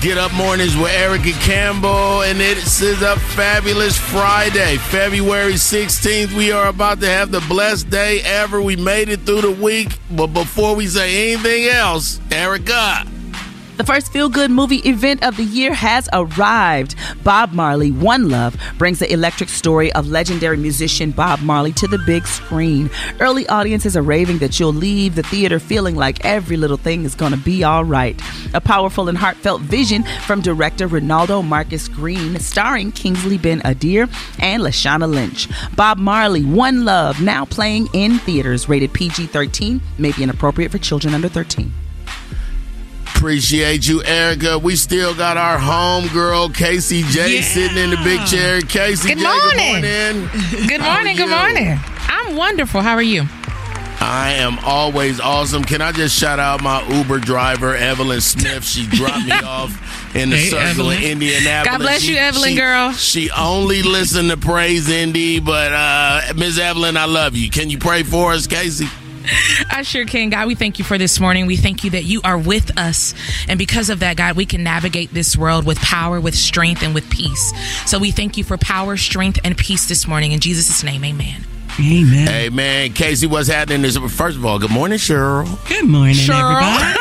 Get Up Mornings with Erica Campbell, and it is a fabulous Friday, February 16th. We are about to have the blessed day ever. We made it through the week, but before we say anything else, Erica. The first feel good movie event of the year has arrived. Bob Marley, One Love, brings the electric story of legendary musician Bob Marley to the big screen. Early audiences are raving that you'll leave the theater feeling like every little thing is going to be all right. A powerful and heartfelt vision from director Reinaldo Marcus Green, starring Kingsley Ben-Adir and Lashana Lynch. Bob Marley, One Love, now playing in theaters, rated PG 13, may be inappropriate for children under 13. Appreciate you, Erica. We still got our homegirl, Casey J, yeah. sitting in the big chair. Casey good J, morning. good morning. good morning. Good morning. I'm wonderful. How are you? I am always awesome. Can I just shout out my Uber driver, Evelyn Smith? She dropped me off in the hey, circle Evelyn. in Indianapolis. God bless she, you, Evelyn, she, girl. She only listened to Praise Indy, but uh, Ms. Evelyn, I love you. Can you pray for us, Casey? I sure can. God, we thank you for this morning. We thank you that you are with us. And because of that, God, we can navigate this world with power, with strength, and with peace. So we thank you for power, strength, and peace this morning. In Jesus' name, amen. Amen. Hey man, Casey, what's happening? Is first of all, good morning, Cheryl. Good morning, Cheryl. everybody.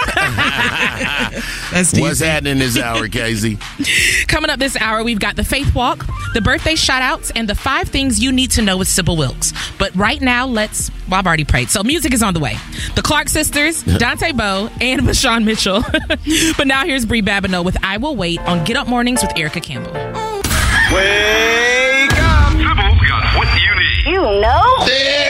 That's what's happening this hour, Casey? Coming up this hour, we've got the faith walk, the birthday shout outs, and the five things you need to know with Sybil Wilkes. But right now, let's. Well, I've already prayed, so music is on the way. The Clark sisters, Dante Bowe, and Vashawn Mitchell. but now here's Bri Babineaux with "I Will Wait" on Get Up Mornings with Erica Campbell. Wake Know?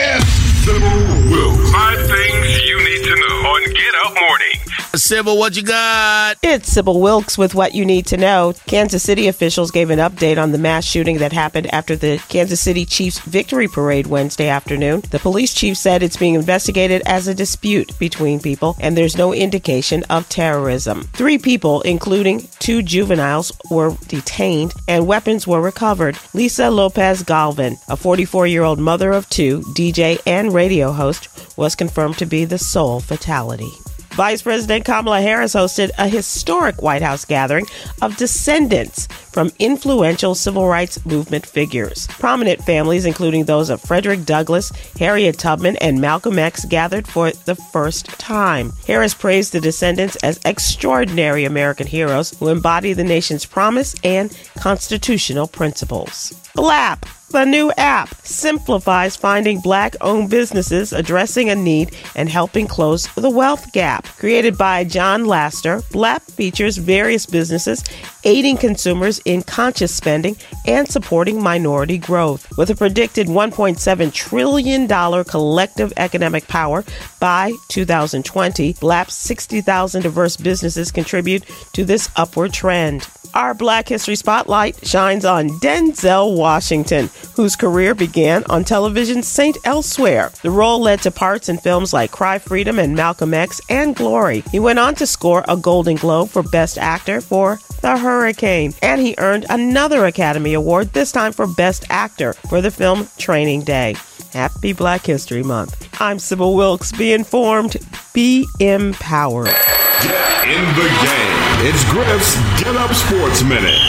Sybil, what you got? It's Sybil Wilkes with what you need to know. Kansas City officials gave an update on the mass shooting that happened after the Kansas City Chiefs victory parade Wednesday afternoon. The police chief said it's being investigated as a dispute between people and there's no indication of terrorism. Three people, including two juveniles, were detained and weapons were recovered. Lisa Lopez Galvin, a 44 year old mother of two, DJ, and radio host, was confirmed to be the sole fatality. Vice President Kamala Harris hosted a historic White House gathering of descendants from influential civil rights movement figures. Prominent families, including those of Frederick Douglass, Harriet Tubman, and Malcolm X, gathered for the first time. Harris praised the descendants as extraordinary American heroes who embody the nation's promise and constitutional principles. BLAP the new app simplifies finding black owned businesses, addressing a need, and helping close the wealth gap. Created by John Laster, BLAP features various businesses aiding consumers in conscious spending and supporting minority growth. With a predicted $1.7 trillion collective economic power by 2020, BLAP's 60,000 diverse businesses contribute to this upward trend. Our Black History Spotlight shines on Denzel Washington, whose career began on television's St. Elsewhere. The role led to parts in films like Cry Freedom and Malcolm X and Glory. He went on to score a Golden Globe for Best Actor for The Hurricane, and he earned another Academy Award, this time for Best Actor for the film Training Day. Happy Black History Month. I'm Sybil Wilkes. Be informed, be empowered. Get in the game. It's Griff's Get Up Sports Minute.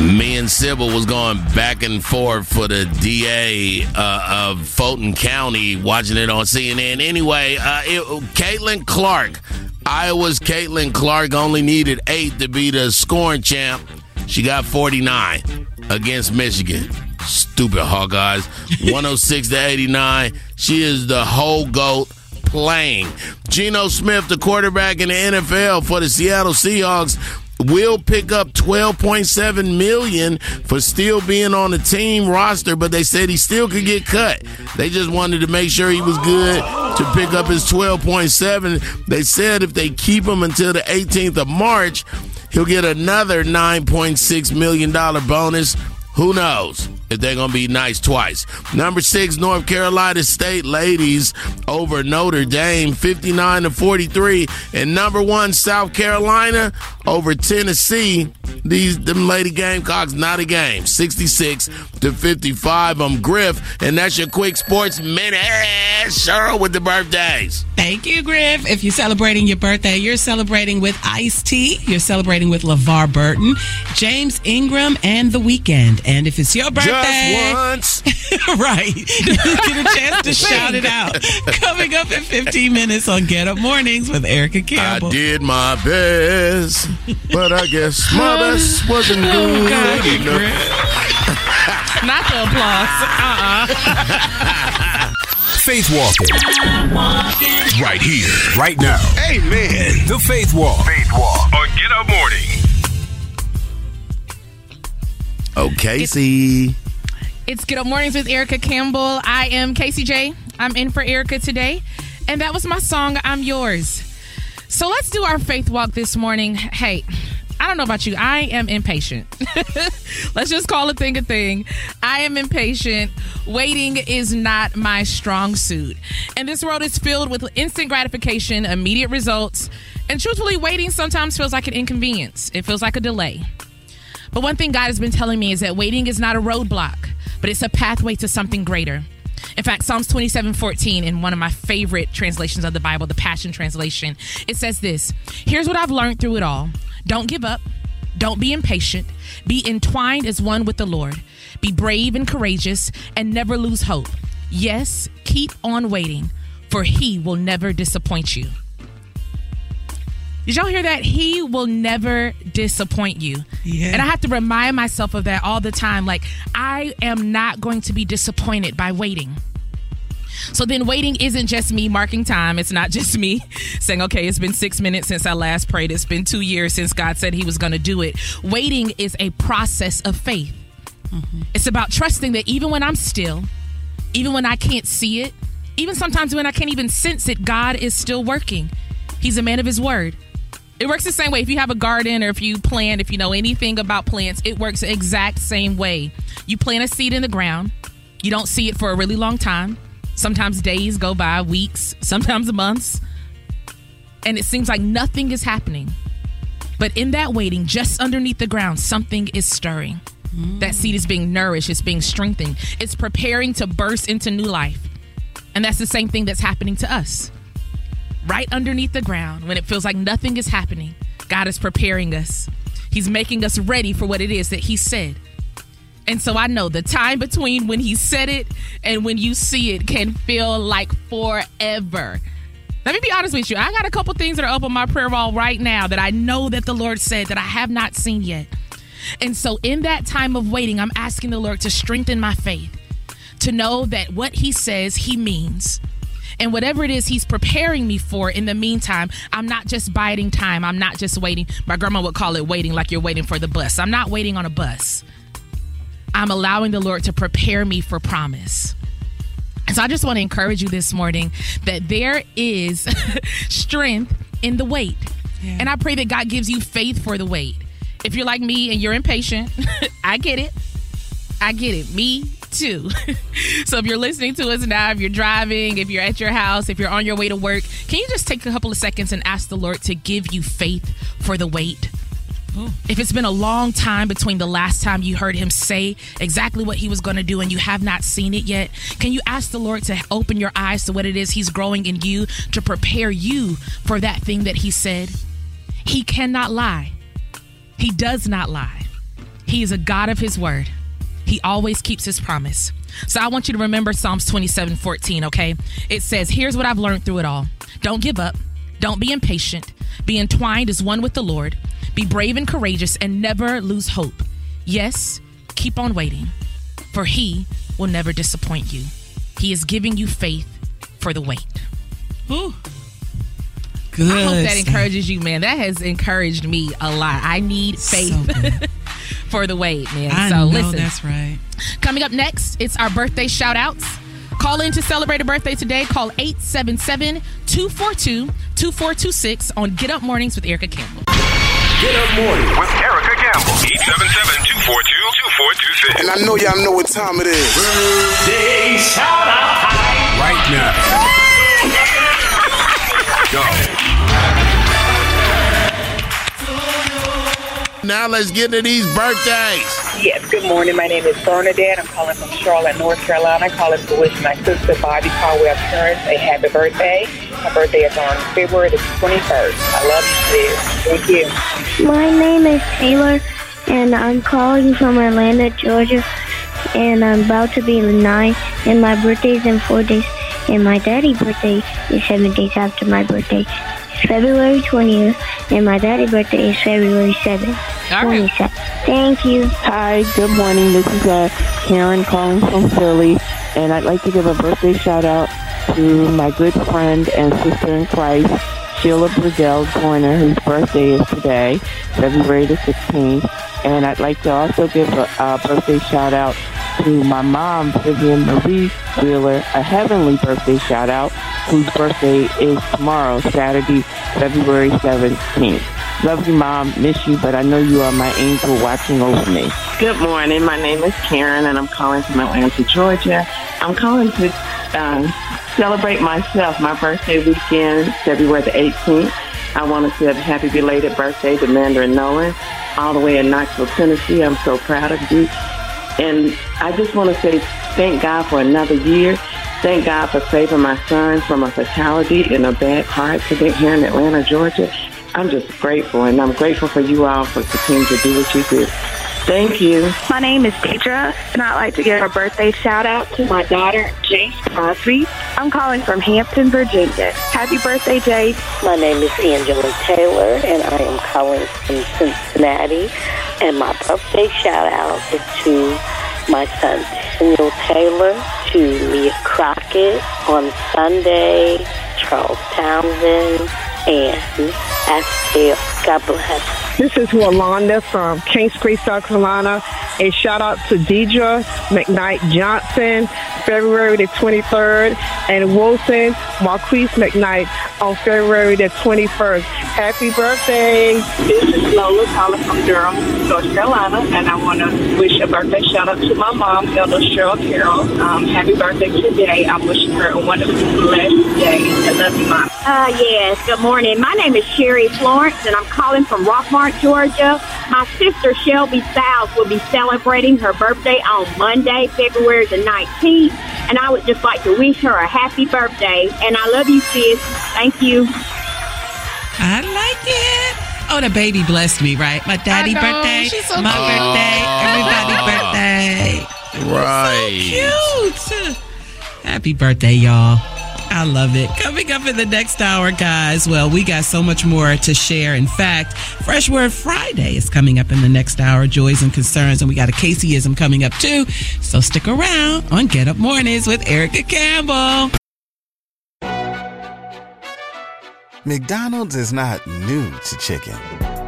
Me and Sybil was going back and forth for the DA uh, of Fulton County, watching it on CNN. Anyway, uh, it, Caitlin Clark, Iowa's Caitlin Clark only needed eight to be the scoring champ. She got 49 against Michigan. Stupid Hawkeyes. 106 to 89. She is the whole GOAT playing. Geno Smith, the quarterback in the NFL for the Seattle Seahawks, will pick up 12.7 million for still being on the team roster but they said he still could get cut. They just wanted to make sure he was good to pick up his 12.7 they said if they keep him until the 18th of march he'll get another 9.6 million dollar bonus. Who knows if they're going to be nice twice. Number six, North Carolina State ladies over Notre Dame, 59 to 43. And number one, South Carolina over Tennessee. these them Lady Gamecocks not a game. 66 to 55. I'm Griff, and that's your quick sports minute. Cheryl with the birthdays. Thank you, Griff. If you're celebrating your birthday, you're celebrating with Ice T. You're celebrating with LeVar Burton, James Ingram, and The Weeknd. And if it's your birthday, Just once. right, get a chance to shout it out. Coming up in 15 minutes on Get Up Mornings with Erica Campbell. I did my best, but I guess my best wasn't oh, good Oh, God, enough. Not the applause. Uh-uh. Faith Walking. Right here, right now. Amen. The Faith Walk. Faith Walk on Get Up Morning. Oh, Casey. It's Get Up Mornings with Erica Campbell. I am Casey J. I'm in for Erica today. And that was my song, I'm Yours. So let's do our faith walk this morning. Hey, I don't know about you. I am impatient. let's just call a thing a thing. I am impatient. Waiting is not my strong suit. And this world is filled with instant gratification, immediate results. And truthfully, waiting sometimes feels like an inconvenience, it feels like a delay. But one thing God has been telling me is that waiting is not a roadblock, but it's a pathway to something greater. In fact, Psalms 27 14, in one of my favorite translations of the Bible, the Passion Translation, it says this Here's what I've learned through it all don't give up, don't be impatient, be entwined as one with the Lord, be brave and courageous, and never lose hope. Yes, keep on waiting, for He will never disappoint you. Did y'all hear that? He will never disappoint you. Yeah. And I have to remind myself of that all the time. Like, I am not going to be disappointed by waiting. So then waiting isn't just me marking time. It's not just me saying, okay, it's been six minutes since I last prayed. It's been two years since God said he was going to do it. Waiting is a process of faith. Mm-hmm. It's about trusting that even when I'm still, even when I can't see it, even sometimes when I can't even sense it, God is still working. He's a man of his word. It works the same way. If you have a garden or if you plant, if you know anything about plants, it works the exact same way. You plant a seed in the ground, you don't see it for a really long time. Sometimes days go by, weeks, sometimes months, and it seems like nothing is happening. But in that waiting, just underneath the ground, something is stirring. That seed is being nourished, it's being strengthened, it's preparing to burst into new life. And that's the same thing that's happening to us right underneath the ground when it feels like nothing is happening. God is preparing us. He's making us ready for what it is that He said. And so I know the time between when He said it and when you see it can feel like forever. Let me be honest with you. I got a couple things that are up on my prayer wall right now that I know that the Lord said that I have not seen yet. And so in that time of waiting, I'm asking the Lord to strengthen my faith, to know that what He says, He means. And whatever it is he's preparing me for in the meantime, I'm not just biding time. I'm not just waiting. My grandma would call it waiting like you're waiting for the bus. I'm not waiting on a bus. I'm allowing the Lord to prepare me for promise. And so I just want to encourage you this morning that there is strength in the wait. And I pray that God gives you faith for the wait. If you're like me and you're impatient, I get it. I get it. Me too. so if you're listening to us now, if you're driving, if you're at your house, if you're on your way to work, can you just take a couple of seconds and ask the Lord to give you faith for the wait? Oh. If it's been a long time between the last time you heard him say exactly what he was going to do and you have not seen it yet, can you ask the Lord to open your eyes to what it is he's growing in you to prepare you for that thing that he said? He cannot lie. He does not lie. He is a God of his word. He always keeps his promise. So I want you to remember Psalms 27 14, okay? It says, Here's what I've learned through it all. Don't give up. Don't be impatient. Be entwined as one with the Lord. Be brave and courageous and never lose hope. Yes, keep on waiting, for he will never disappoint you. He is giving you faith for the wait. Ooh. Good. I hope that encourages you, man. That has encouraged me a lot. I need faith So for the wait, man. I so know listen. that's right. Coming up next, it's our birthday shout outs. Call in to celebrate a birthday today. Call 877 242 2426 on Get Up Mornings with Erica Campbell. Get up Mornings with Erica Campbell. 877-242-2426. And I know y'all know what time it is. Birthday shout out. Right now. Go. Now let's get into these birthdays. Yes, good morning. My name is Bernadette. I'm calling from Charlotte, North Carolina. calling to wish my sister Bobby Caldwell parents a happy birthday. My birthday is on February the 21st. I love you, sis. Thank you. My name is Taylor, and I'm calling from Atlanta, Georgia. And I'm about to be nine, and my birthday's in four days. And my daddy's birthday is seven days after my birthday. It's February 20th, and my daddy's birthday is February 7th. All right. 27th. Thank you. Hi, good morning. This is uh, Karen calling from Philly, and I'd like to give a birthday shout out to my good friend and sister in Christ, Sheila Brazell Joyner, whose birthday is today, February the 16th. And I'd like to also give a, a birthday shout out to my mom, Vivian Marie Wheeler, a heavenly birthday shout out, whose birthday is tomorrow, Saturday, February 17th. Love you, Mom. Miss you, but I know you are my angel watching over me. Good morning. My name is Karen, and I'm calling from Atlanta, Georgia. I'm calling to um, celebrate myself, my birthday weekend, February the 18th. I want to say happy belated birthday to Mandarin Nolan, all the way in Knoxville, Tennessee. I'm so proud of you. And I just want to say thank God for another year. Thank God for saving my son from a fatality in a bad car accident here in Atlanta, Georgia. I'm just grateful, and I'm grateful for you all for continuing to do what you do. Thank you. My name is Deidre, and I'd like to give a birthday shout out to my daughter, Jace Crosby. I'm calling from Hampton, Virginia. Happy birthday, Jace. My name is Angela Taylor, and I am calling from Cincinnati. And my birthday shout out is to my son, Daniel Taylor, to Mia Crockett on Sunday, Charles Townsend, and Astel. God bless. This is Rolanda from Kings Creek, South Carolina. A shout out to Deidre McKnight Johnson, February the 23rd, and Wilson Marquise McKnight on February the 21st. Happy birthday! This is Lola calling from Durham, North Carolina, and I want to wish a birthday shout out to my mom, Elder Cheryl Carroll. Um, happy birthday today. I'm wishing her a wonderful, blessed day. I love you, Mom. Uh, yes, good morning. My name is Sherry Florence, and I'm calling from Rockmart, Georgia. My sister Shelby Styles will be celebrating her birthday on Monday, February the 19th, and I would just like to wish her a happy birthday. And I love you, sis. Thank you. I like it. Oh, the baby blessed me, right? My daddy know, birthday, she's so my cute. birthday, everybody birthday. Right. So cute. Happy birthday, y'all. I love it. Coming up in the next hour, guys. Well, we got so much more to share. In fact, Fresh Word Friday is coming up in the next hour, Joys and Concerns, and we got a Caseyism coming up too. So stick around on Get Up Mornings with Erica Campbell. McDonald's is not new to chicken.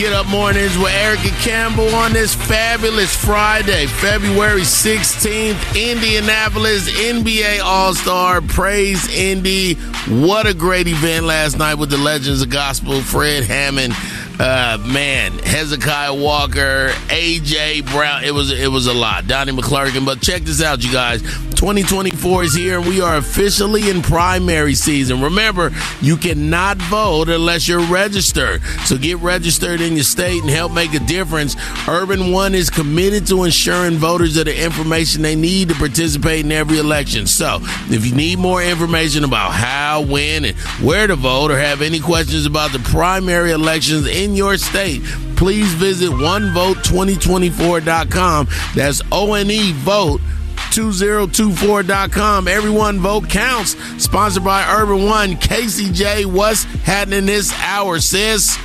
Get Up Mornings with Erica Campbell on this fabulous Friday, February 16th, Indianapolis NBA All Star Praise Indy. What a great event last night with the Legends of Gospel, Fred Hammond. Uh, man, Hezekiah Walker, AJ Brown. It was it was a lot. Donnie McClurkin. But check this out, you guys. 2024 is here, and we are officially in primary season. Remember, you cannot vote unless you're registered. So get registered in your state and help make a difference. Urban One is committed to ensuring voters have the information they need to participate in every election. So if you need more information about how, when, and where to vote, or have any questions about the primary elections in your state, please visit onevote2024.com. That's O N E vote. 2024.com. Everyone vote counts. Sponsored by Urban One. Casey J. What's happening this hour, sis?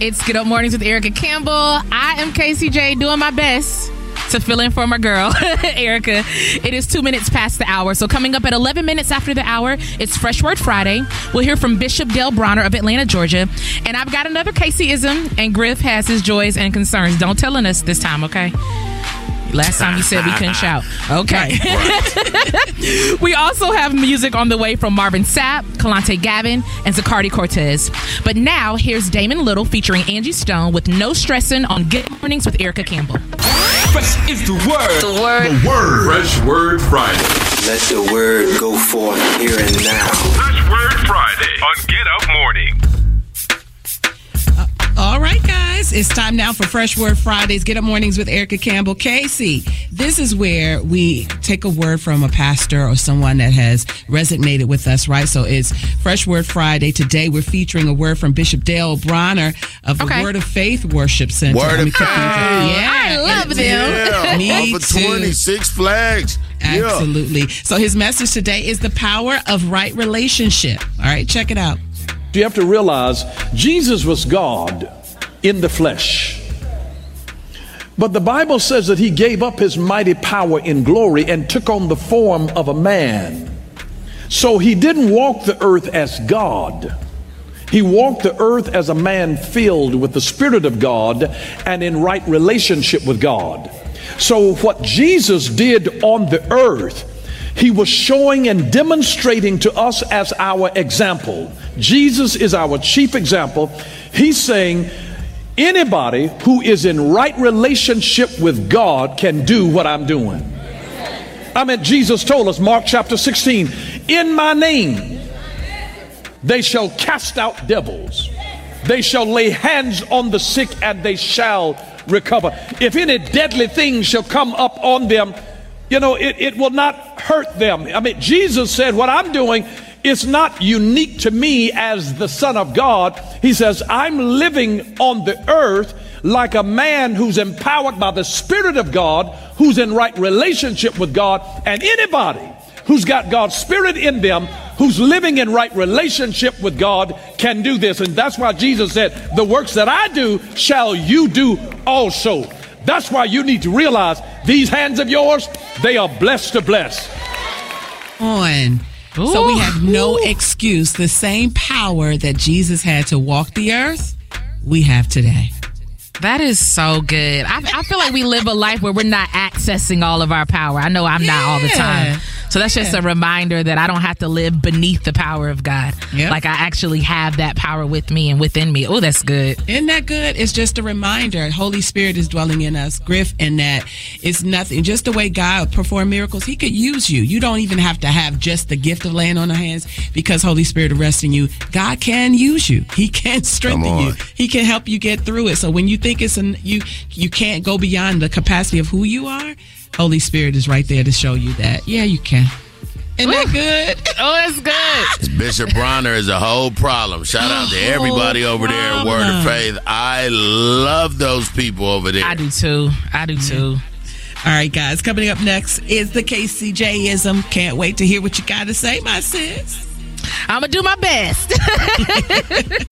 It's Get Up Mornings with Erica Campbell. I am Casey J doing my best to fill in for my girl, Erica. It is two minutes past the hour. So coming up at 11 minutes after the hour, it's Fresh Word Friday. We'll hear from Bishop Dale Bronner of Atlanta, Georgia. And I've got another Caseyism, and Griff has his joys and concerns. Don't telling us this time, okay? Last time you said we couldn't shout. Okay. we also have music on the way from Marvin Sapp, Kalante Gavin, and Zacardi Cortez. But now here's Damon Little featuring Angie Stone with No Stressing on Good Mornings with Erica Campbell. Fresh is the word. The word. The word. Fresh Word Friday. Let the word go forth here and now. Fresh Word Friday on Get Up Morning. All right, guys, it's time now for Fresh Word Fridays. Get up mornings with Erica Campbell. Casey, this is where we take a word from a pastor or someone that has resonated with us, right? So it's Fresh Word Friday. Today we're featuring a word from Bishop Dale Bronner of the Okay. Word of Faith Worship Center. Word of kick things off. Faith. Yeah, I love them. Yeah, Me over too. 26 flags. Yeah. Absolutely. So his message today is the power of right relationship. All right, check it out. You have to realize Jesus was God in the flesh. But the Bible says that he gave up his mighty power in glory and took on the form of a man. So he didn't walk the earth as God. He walked the earth as a man filled with the Spirit of God and in right relationship with God. So, what Jesus did on the earth, he was showing and demonstrating to us as our example. Jesus is our chief example. He's saying, anybody who is in right relationship with God can do what I'm doing. I mean, Jesus told us, Mark chapter 16, in my name, they shall cast out devils. They shall lay hands on the sick and they shall recover. If any deadly thing shall come up on them, you know, it, it will not hurt them. I mean, Jesus said, What I'm doing is not unique to me as the Son of God. He says, I'm living on the earth like a man who's empowered by the Spirit of God, who's in right relationship with God, and anybody who's got God's Spirit in them, who's living in right relationship with God, can do this. And that's why Jesus said, The works that I do shall you do also. That's why you need to realize these hands of yours, they are blessed to bless. on. So we have no excuse. The same power that Jesus had to walk the earth, we have today. That is so good. I, I feel like we live a life where we're not accessing all of our power. I know I'm not all the time. So that's just a reminder that I don't have to live beneath the power of God. Like I actually have that power with me and within me. Oh, that's good. Isn't that good? It's just a reminder. Holy Spirit is dwelling in us. Griff, and that it's nothing. Just the way God performed miracles, He could use you. You don't even have to have just the gift of laying on the hands because Holy Spirit arrests in you. God can use you. He can strengthen you. He can help you get through it. So when you think it's an you you can't go beyond the capacity of who you are, Holy Spirit is right there to show you that. Yeah, you can. Isn't that good? Oh, that's good. Bishop Bronner is a whole problem. Shout out to everybody over there at Word of. Faith. I love those people over there. I do too. I do too. All right, guys. Coming up next is the KCJism. Can't wait to hear what you got to say, my sis. I'm gonna do my best.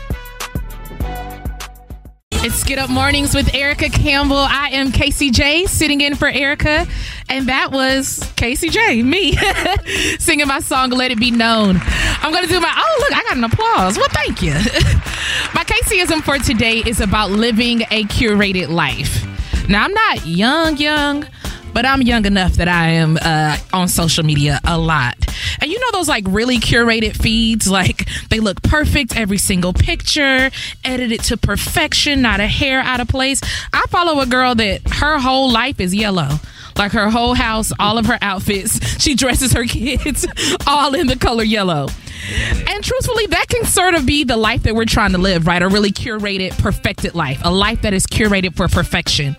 It's Get Up Mornings with Erica Campbell. I am Casey J, sitting in for Erica, and that was Casey J, me, singing my song "Let It Be Known." I'm gonna do my. Oh, look, I got an applause. Well, thank you. my Caseyism for today is about living a curated life. Now, I'm not young, young. But I'm young enough that I am uh, on social media a lot. And you know those like really curated feeds? Like they look perfect, every single picture, edited to perfection, not a hair out of place. I follow a girl that her whole life is yellow. Like her whole house, all of her outfits, she dresses her kids all in the color yellow. And truthfully, that can sort of be the life that we're trying to live, right? A really curated, perfected life, a life that is curated for perfection.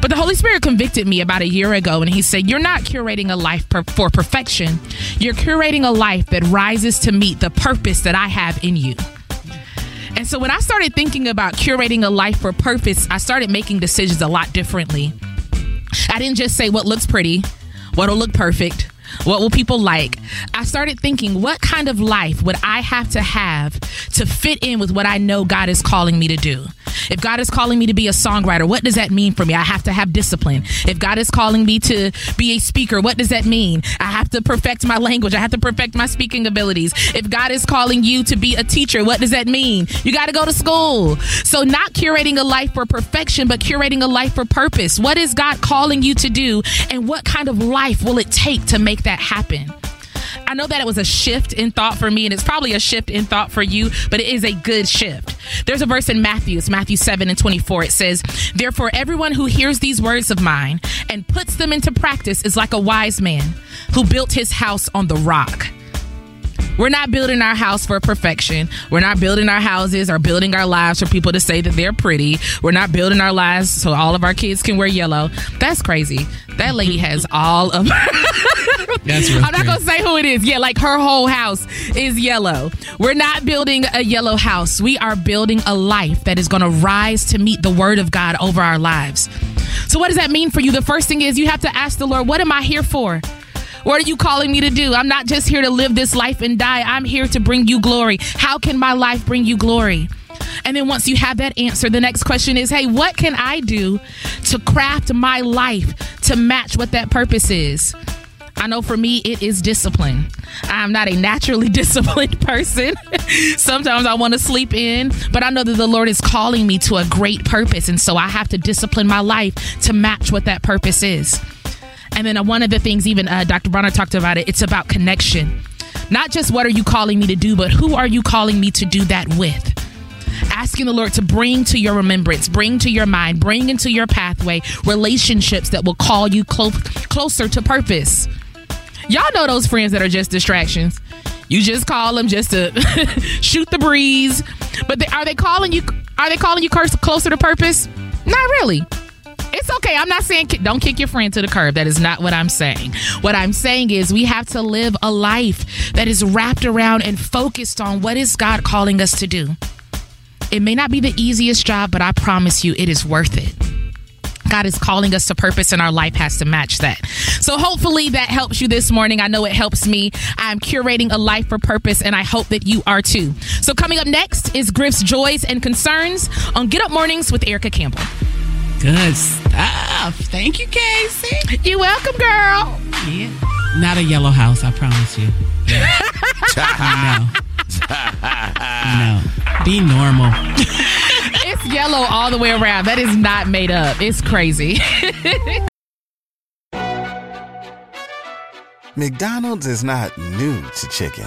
But the Holy Spirit convicted me about a year ago, and He said, You're not curating a life per- for perfection. You're curating a life that rises to meet the purpose that I have in you. And so when I started thinking about curating a life for purpose, I started making decisions a lot differently. I didn't just say what looks pretty, what'll look perfect, what will people like? I started thinking, what kind of life would I have to have to fit in with what I know God is calling me to do? If God is calling me to be a songwriter, what does that mean for me? I have to have discipline. If God is calling me to be a speaker, what does that mean? I have to perfect my language. I have to perfect my speaking abilities. If God is calling you to be a teacher, what does that mean? You got to go to school. So, not curating a life for perfection, but curating a life for purpose. What is God calling you to do? And what kind of life will it take to make that happen? I know that it was a shift in thought for me, and it's probably a shift in thought for you, but it is a good shift. There's a verse in Matthew, it's Matthew 7 and 24. It says, Therefore, everyone who hears these words of mine and puts them into practice is like a wise man who built his house on the rock. We're not building our house for perfection. We're not building our houses or building our lives for people to say that they're pretty. We're not building our lives so all of our kids can wear yellow. That's crazy. That lady has all of. That's I'm not gonna say who it is. Yeah, like her whole house is yellow. We're not building a yellow house. We are building a life that is gonna rise to meet the word of God over our lives. So, what does that mean for you? The first thing is you have to ask the Lord, what am I here for? What are you calling me to do? I'm not just here to live this life and die. I'm here to bring you glory. How can my life bring you glory? And then once you have that answer, the next question is hey, what can I do to craft my life to match what that purpose is? I know for me, it is discipline. I'm not a naturally disciplined person. Sometimes I want to sleep in, but I know that the Lord is calling me to a great purpose. And so I have to discipline my life to match what that purpose is. And then uh, one of the things, even uh, Dr. Bronner talked about it, it's about connection. Not just what are you calling me to do, but who are you calling me to do that with? Asking the Lord to bring to your remembrance, bring to your mind, bring into your pathway relationships that will call you clo- closer to purpose. Y'all know those friends that are just distractions. You just call them just to shoot the breeze, but they, are they calling you? Are they calling you closer to purpose? Not really. It's okay. I'm not saying don't kick your friend to the curb. That is not what I'm saying. What I'm saying is we have to live a life that is wrapped around and focused on what is God calling us to do. It may not be the easiest job, but I promise you it is worth it. God is calling us to purpose and our life has to match that. So hopefully that helps you this morning. I know it helps me. I'm curating a life for purpose and I hope that you are too. So coming up next is Griff's Joys and Concerns on Get Up Mornings with Erica Campbell. Good stuff. Thank you, Casey. You're welcome, girl. Yeah. Not a yellow house, I promise you. no. No. Be normal. it's yellow all the way around. That is not made up. It's crazy. McDonald's is not new to chicken.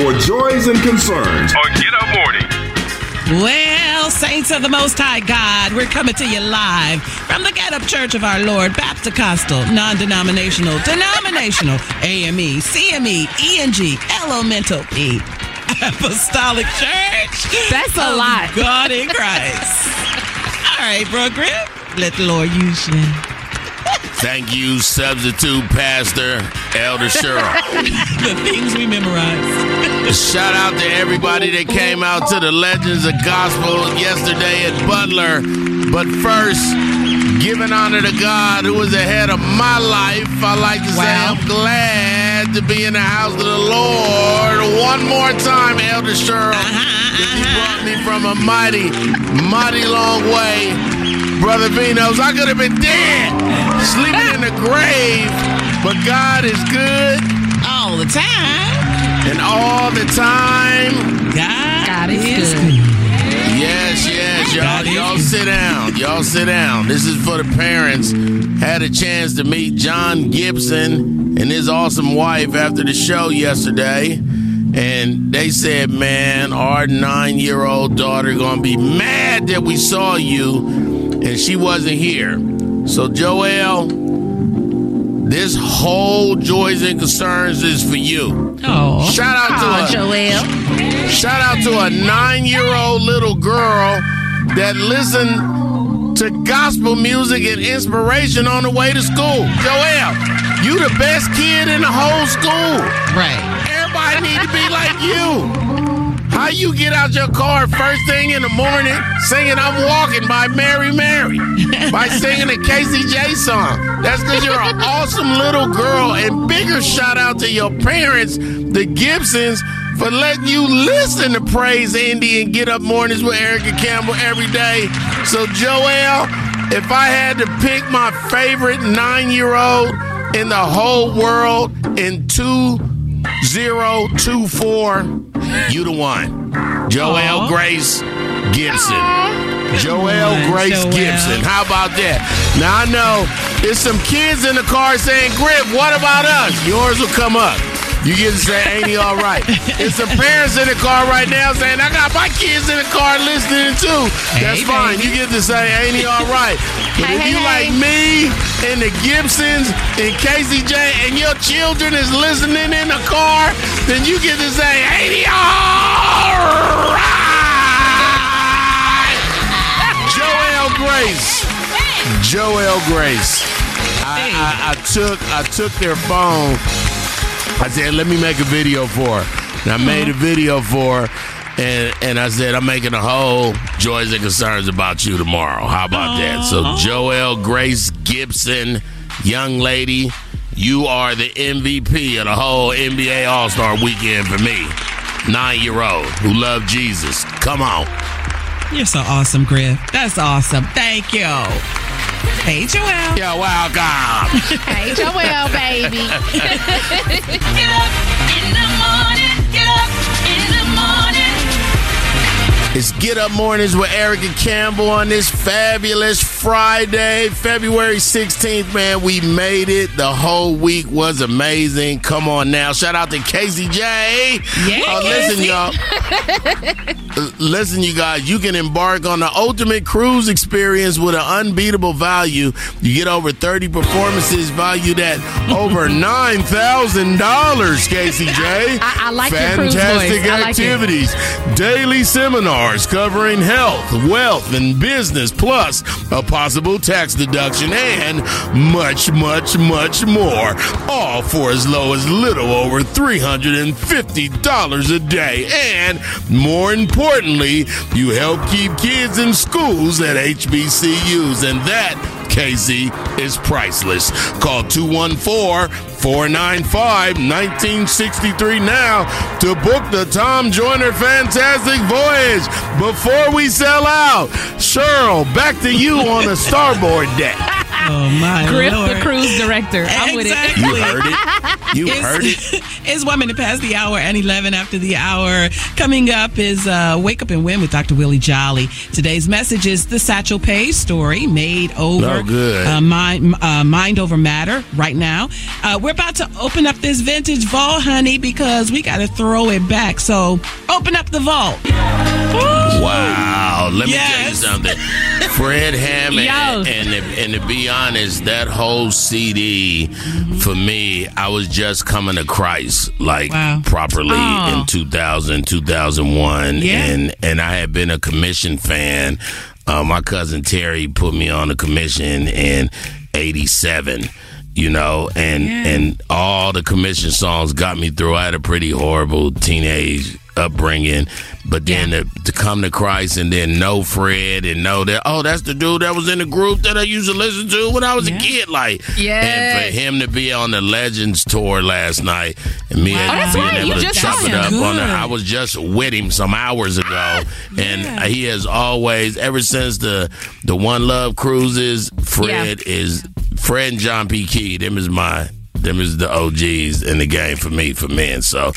for Joys and Concerns on Get Up Morning. Well, saints of the Most High God, we're coming to you live from the Get Up Church of Our Lord, Baptist Costal, non-denominational, denominational, AME, CME, ENG, Elemental P, Apostolic Church. That's a lot. God in Christ. All right, bro, Griff, let the Lord use you. Thank you, substitute pastor Elder Cheryl. the things we memorized. Shout out to everybody that came out to the Legends of Gospel yesterday at Butler. But first, giving honor to God who is ahead of my life, I like to wow. say I'm glad to be in the house of the Lord one more time, Elder Cheryl. Uh-huh, uh-huh. brought me from a mighty, mighty long way. Brother Vinos, I could have been dead, sleeping in the grave, but God is good all the time. And all the time, God, God is, is good. good. Yes, yes, y'all. Y'all sit down. y'all. Y'all sit down. This is for the parents. Had a chance to meet John Gibson and his awesome wife after the show yesterday. And they said, man, our nine year old daughter gonna be mad that we saw you and she wasn't here. So, Joel, this whole Joys and Concerns is for you. Oh, Shout out to her. Joelle. Shout out to a nine year old little girl that listened to gospel music and inspiration on the way to school. Joelle, you the best kid in the whole school. Right. Everybody need to be like you. How you get out your car first thing in the morning singing I'm Walking by Mary Mary by singing a Casey J song. That's because you're an awesome little girl. And bigger shout out to your parents, the Gibsons, for letting you listen to Praise Indy and get up mornings with Erica Campbell every day. So, Joel, if I had to pick my favorite nine year old in the whole world in 2024, you the one. Joel Grace Gibson. Joel on, Grace Joel. Gibson. How about that? Now I know there's some kids in the car saying, Griff, what about us? Yours will come up. You get to say, ain't he all right? It's the parents in the car right now saying, I got my kids in the car listening too. That's Hey, fine. baby. You get to say, ain't he all right? But Hey, if hey, you like me and the Gibsons and Casey J and your children is listening in the car, then you get to say, ain't he all right? Joel Grace. Joel Grace. I, I, I took I took their phone. I said, let me make a video for her. And I mm-hmm. made a video for her. And, and I said, I'm making a whole joys and concerns about you tomorrow. How about oh, that? So, oh. Joelle Grace Gibson, young lady, you are the MVP of the whole NBA All Star weekend for me. Nine year old who love Jesus. Come on. You're so awesome, Griff. That's awesome. Thank you. Hey, Joelle. You're welcome. Hey, Joelle, baby. Get up in the morning. It's Get Up Mornings with Erica Campbell on this fabulous Friday, February 16th. Man, we made it. The whole week was amazing. Come on now. Shout out to Casey J. Yeah, Uh, listen, y'all. Listen, you guys, you can embark on the ultimate cruise experience with an unbeatable value. You get over 30 performances valued at over $9,000, Casey J. I- I like your cruise Fantastic voice. I like it. activities, daily seminars covering health, wealth, and business, plus a possible tax deduction, and much, much, much more. All for as low as little over $350 a day. And more importantly, you help keep kids in schools at HBCUs, and that Casey is priceless. Call 214 495 1963 now to book the Tom Joyner Fantastic Voyage before we sell out. Cheryl, back to you on the starboard deck. Oh, my Griff, Lord. the cruise director. I'm with it. Exactly. You heard it. You It's- heard it. It's one minute past the hour and 11 after the hour. Coming up is uh, Wake Up and Win with Dr. Willie Jolly. Today's message is the Satchel Paige story, made over Oh, good. Uh, mind, uh, mind over matter right now. Uh, we're about to open up this vintage vault, honey, because we got to throw it back. So open up the vault. Wow. Let me tell you Yes. something. Fred Hammond, and, and, and to be honest, that whole CD for me, I was just coming to Christ like Wow. properly Oh. in 2000, 2001. Yeah. And, and I had been a Commissioned fan. Uh, my cousin Terry put me on a Commissioned in 87 you know, and Yeah. and all the Commissioned songs got me through. I had a pretty horrible teenage upbringing, but then to, to come to Christ and then know Fred and know that oh, that's the dude that was in the group that I used to listen to when I was a kid, like Yes. and for him to be on the Legends tour last night and me Wow. and Oh, that's being right. able You to chop it up on the, I was just with him some hours ago, and he has always ever since the the One Love cruises. Fred is Fred and John P. Kee. Them is my them is the OGs in the game for me for men. So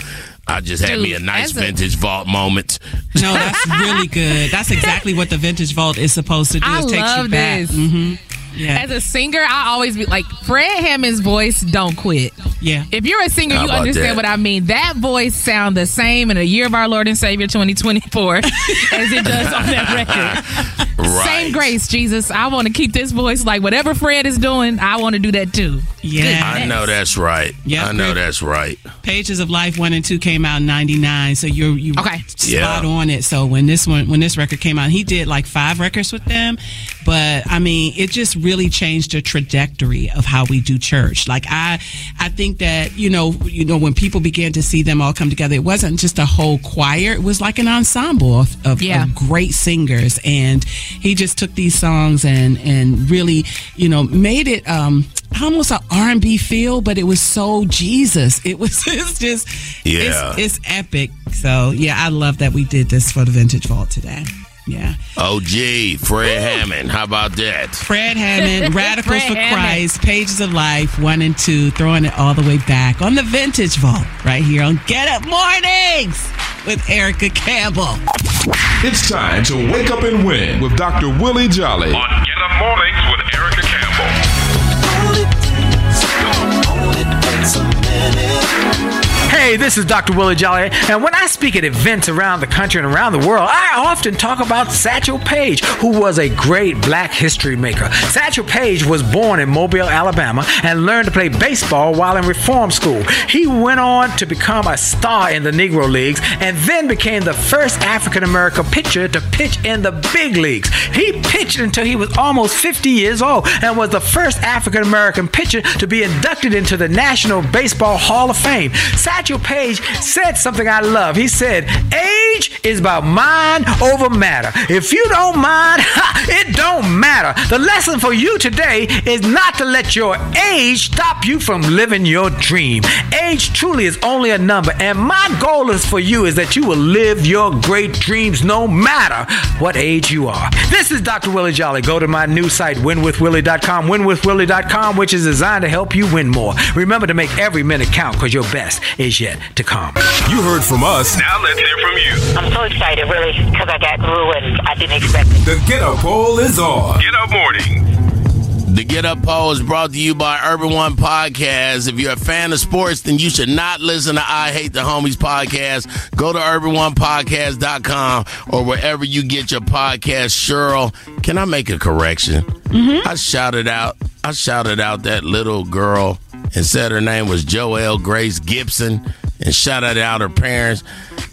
I just had me a nice as a- vintage vault moment. No, that's really good. That's exactly what the vintage vault is supposed to do. I it takes love you back. this. Mm-hmm. Yeah. As a singer, I always be like Fred Hammond's voice. Don't quit. Yeah. If you're a singer, How you understand that? what I mean. That voice sound the same in a year of our Lord and Savior 2024 as it does on that record. Right. Same grace, Jesus. I want to keep this voice like whatever Fred is doing. I want to do that too. Yeah. I know that's right. Yeah. I know that's right. Pages of Life one and two came out in '99, so you're you Okay. spot Yeah. on it. So when this one when this record came out, he did like five records with them, but I mean, it just really changed the trajectory of how we do church. Like I, I think that you know, you know, when people began to see them all come together, it wasn't just a whole choir; it was like an ensemble of, of, Yeah. of great singers, and he just took these songs and and really, you know, made it. um almost an R&B feel, but it was so Jesus. It was it's just Yeah. it's, it's epic. So yeah, I love that we did this for the Vintage Vault today. Yeah. OG, Fred Hammond. How about that? Fred Hammond, Radicals Fred for Hammond. Christ, Pages of Life, one and two, throwing it all the way back on the Vintage Vault right here on Get Up Mornings with Erica Campbell. It's time to wake up and win with Dr. Willie Jolly. On Get Up Mornings with Erica Campbell. Hey, this is Dr. Willie Jolly, and when I speak at events around the country and around the world, I often talk about Satchel Paige, who was a great black history maker. Satchel Paige was born in Mobile, Alabama, and learned to play baseball while in reform school. He went on to become a star in the Negro Leagues and then became the first African American pitcher to pitch in the big leagues. He pitched until he was almost 50 years old and was the first African American pitcher to be inducted into the National Baseball Hall of Fame. Satchel Paige said something I love. He said, Age is about mind over matter. If you don't mind, ha, it don't matter. The lesson for you today is not to let your age stop you from living your dream. Age truly is only a number, and my goal is for you is that you will live your great dreams no matter what age you are. This is Dr. Willie Jolly. Go to my new site, winwithwillie.com, winwithwillie.com, which is designed to help you win more. Remember to make every minute count because your best is yet to come. You heard from us. Now let's hear from you. I'm so excited, really, because I got ruined. I didn't expect it. The Get Up poll is on. Get Up Morning. The Get Up Poll is brought to you by Urban One Podcast. If you're a fan of sports, then you should not listen to I Hate the Homies podcast. Go to urbanonepodcast.com or wherever you get your podcast. Cheryl, can I make a correction? Mm-hmm. I shouted out, I shouted out that little girl and said her name was Joelle Grace Gibson and shouted out to her parents.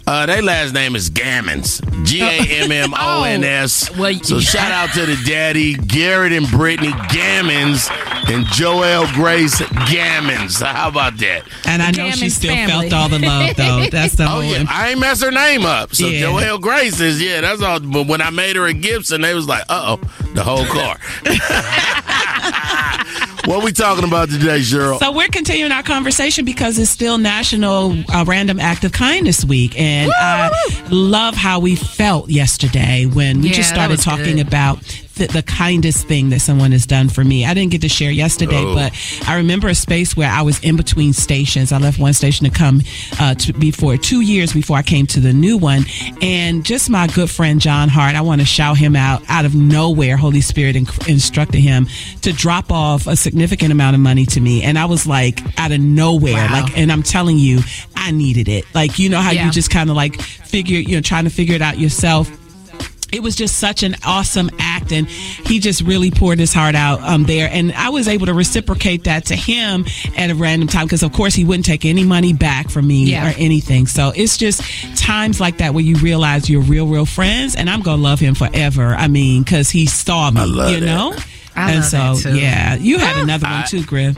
Uh, their last name is Gammons. G A M M O N S. Oh, well, So shout out to the daddy, Garrett and Brittany Gammons and Joelle Grace Gammons. How about that? And I know she still family. felt all the love though. That's the Oh whole yeah, I ain't mess her name up. So Yeah. Joelle Grace is yeah, that's all. But when I made her a Gibson, they was like, uh oh, the whole car. what we talking about today, Cheryl? So we're continuing our conversation because it's still National uh, Random Act of Kindness Week, and I love how we felt yesterday when we Yeah, just started talking good. about the, the kindest thing that someone has done for me. I didn't get to share yesterday, Oh. but I remember a space where I was in between stations. I left one station to come uh, to before two years before I came to the new one, and just my good friend John Hart. I want to shout him out out of nowhere. Holy Spirit inc- instructed him to drop off a significant amount of money to me, and I was like out of nowhere, Wow. like, and I'm telling you, I needed it. Like you know how Yeah. you just kind of like figure, you know, trying to figure it out yourself it was just such an awesome act and he just really poured his heart out um, there and i was able to reciprocate that to him at a random time because of course he wouldn't take any money back from me Yeah. or anything so it's just times like that where you realize you're real real friends and i'm gonna love him forever i mean because he saw me love you that. know I and love so that, too. yeah you had another one too griff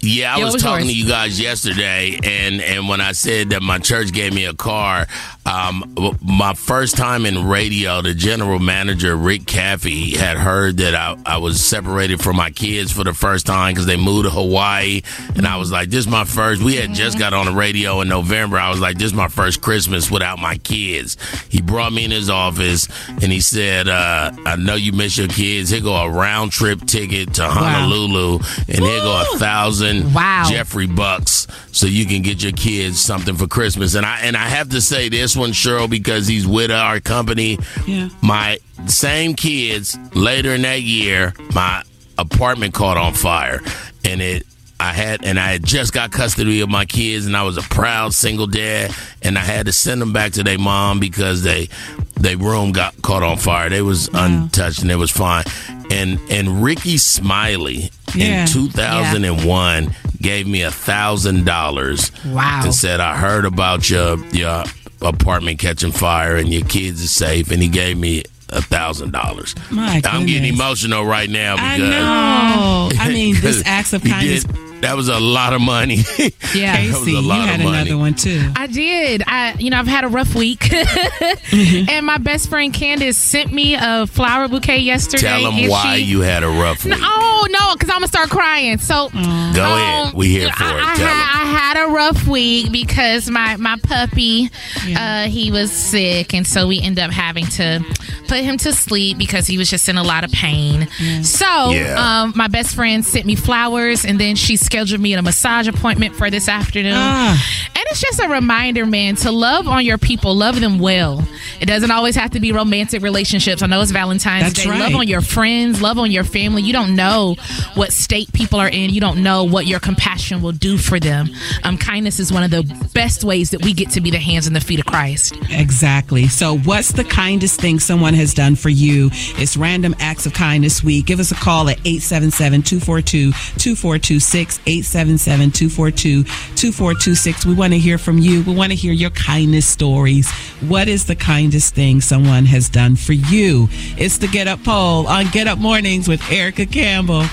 Yeah, I Yeah, was, was talking yours? to you guys yesterday, and and when I said that my church gave me a car, um, my first time in radio, the general manager Rick Caffey had heard that I, I was separated from my kids for the first time because they moved to Hawaii, and I was like, "This is my first. We had just got on the radio in November. I was like, "This is my first Christmas without my kids." He brought me in his office, and he said, uh, "I know you miss your kids. Here go a round trip ticket to Honolulu, and here go a thousand thousand Wow. Jeffrey bucks so you can get your kids something for Christmas. And I and I have to say this one, Cheryl, because he's with our company. Yeah. My same kids later in that year, my apartment caught on fire, and it. I had and I had just got custody of my kids, and I was a proud single dad, and I had to send them back to their mom because they their room got caught on fire. They was untouched and it was fine. And and Rickey Smiley Yeah. in 2001 gave me a thousand dollars. Wow. And said I heard about your your apartment catching fire and your kids are safe, and he gave me a thousand dollars. I'm getting emotional right now I because know. I mean, this acts of kindness. did- that was a lot of money. Yeah. that was Casey, a you had of money. another one too. I did. I, you know, I've had a rough week, Mm-hmm. and my best friend Candace sent me a flower bouquet yesterday. Tell them why she- you had a rough week. No, oh no, because I'm gonna start crying. So Go ahead. We here for I, it. I, had, I had a rough week because my my puppy, uh, he was sick, and so we ended up having to put him to sleep because he was just in a lot of pain. So, Yeah. um, my best friend sent me flowers, and then she scheduled me a massage appointment for this afternoon. Ah. And it's just a reminder, man, to love on your people, love them well. It doesn't always have to be romantic relationships. I know it's Valentine's That's Day. right. Love on your friends, love on your family. You don't know what state people are in. You don't know what your compassion will do for them. Um, kindness is one of the best ways that we get to be the hands and the feet of Christ. Exactly. So, what's the kindest thing someone has done for you? It's Random Acts of Kindness Week. Give us a call at 877 242 2426. 877 242 2426. We want to hear from you. We want to hear your kindness stories. What is the kindest thing someone has done for you? It's the Get Up Poll on Get Up Mornings with Erica Campbell.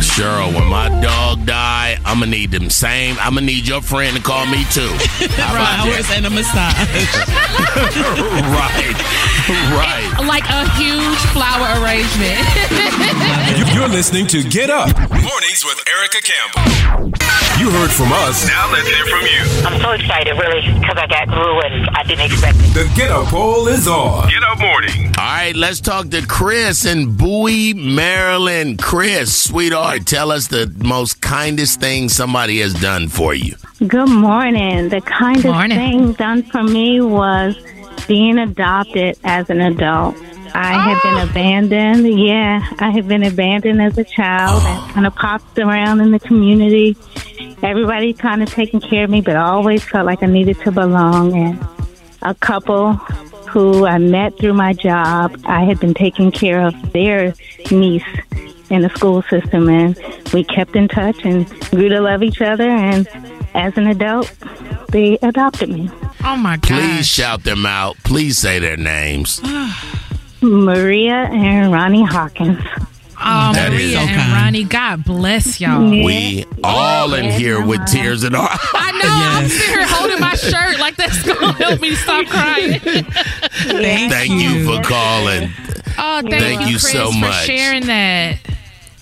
Cheryl, when my dog die, I'm gonna need them same. I'm gonna need your friend to call me too. How about Flowers and a massage. right, right. Like a huge flower arrangement. You're listening to Get Up Mornings with Erica Campbell. You heard from us. Now let's hear from you. I'm so excited, really, because I got through and I didn't expect it. The Get Up poll is on. Get up morning. All right, let's talk to Chris in Bowie, Maryland. Chris, sweetheart, tell us the most kindest thing somebody has done for you. Good morning. The kindest thing done for me was being adopted as an adult. I had been oh. abandoned. Yeah, I had been abandoned as a child and oh. kind of popped around in the community. Everybody kind of taking care of me, but I always felt like I needed to belong. And a couple who I met through my job, I had been taking care of their niece in the school system, and we kept in touch and grew to love each other. And as an adult, they adopted me. Oh my God. Please shout them out. Please say their names. Maria and Ronnie Hawkins. Oh, That is Maria so and kind. Ronnie, God bless y'all. We all in here with tears in our eyes. I know. I'm sitting here holding my shirt like that's gonna help me stop crying. Thank, you. for calling. Oh, thank, Thank you, you Chris, so for much. sharing that.